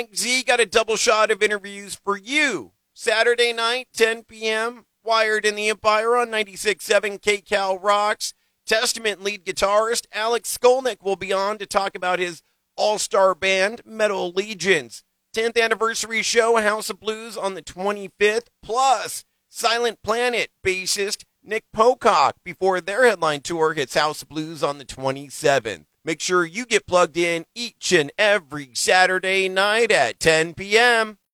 Mike Z got a double shot of interviews for you. Saturday night, 10 p.m., Wired in the Empire on 96.7 KCal Rocks. Testament lead guitarist Alex Skolnick will be on to talk about his all-star band, Metal Allegiance. 10th anniversary show, House of Blues on the 25th, plus Silent Planet bassist Nick Pocock before their headline tour hits House of Blues on the 27th. Make sure you get plugged in each and every Saturday night at 10 p.m.